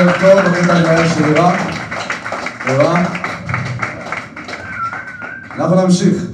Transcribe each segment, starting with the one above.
טוב, בקטע המנהל של ערן. ערן. אנחנו נמשיך.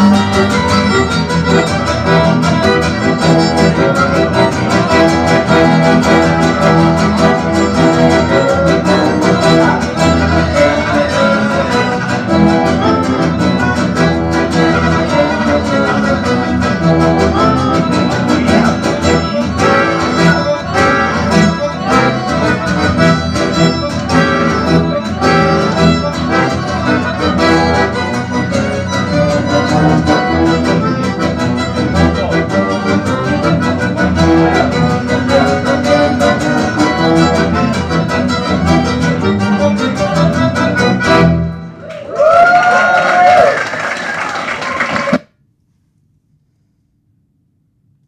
Música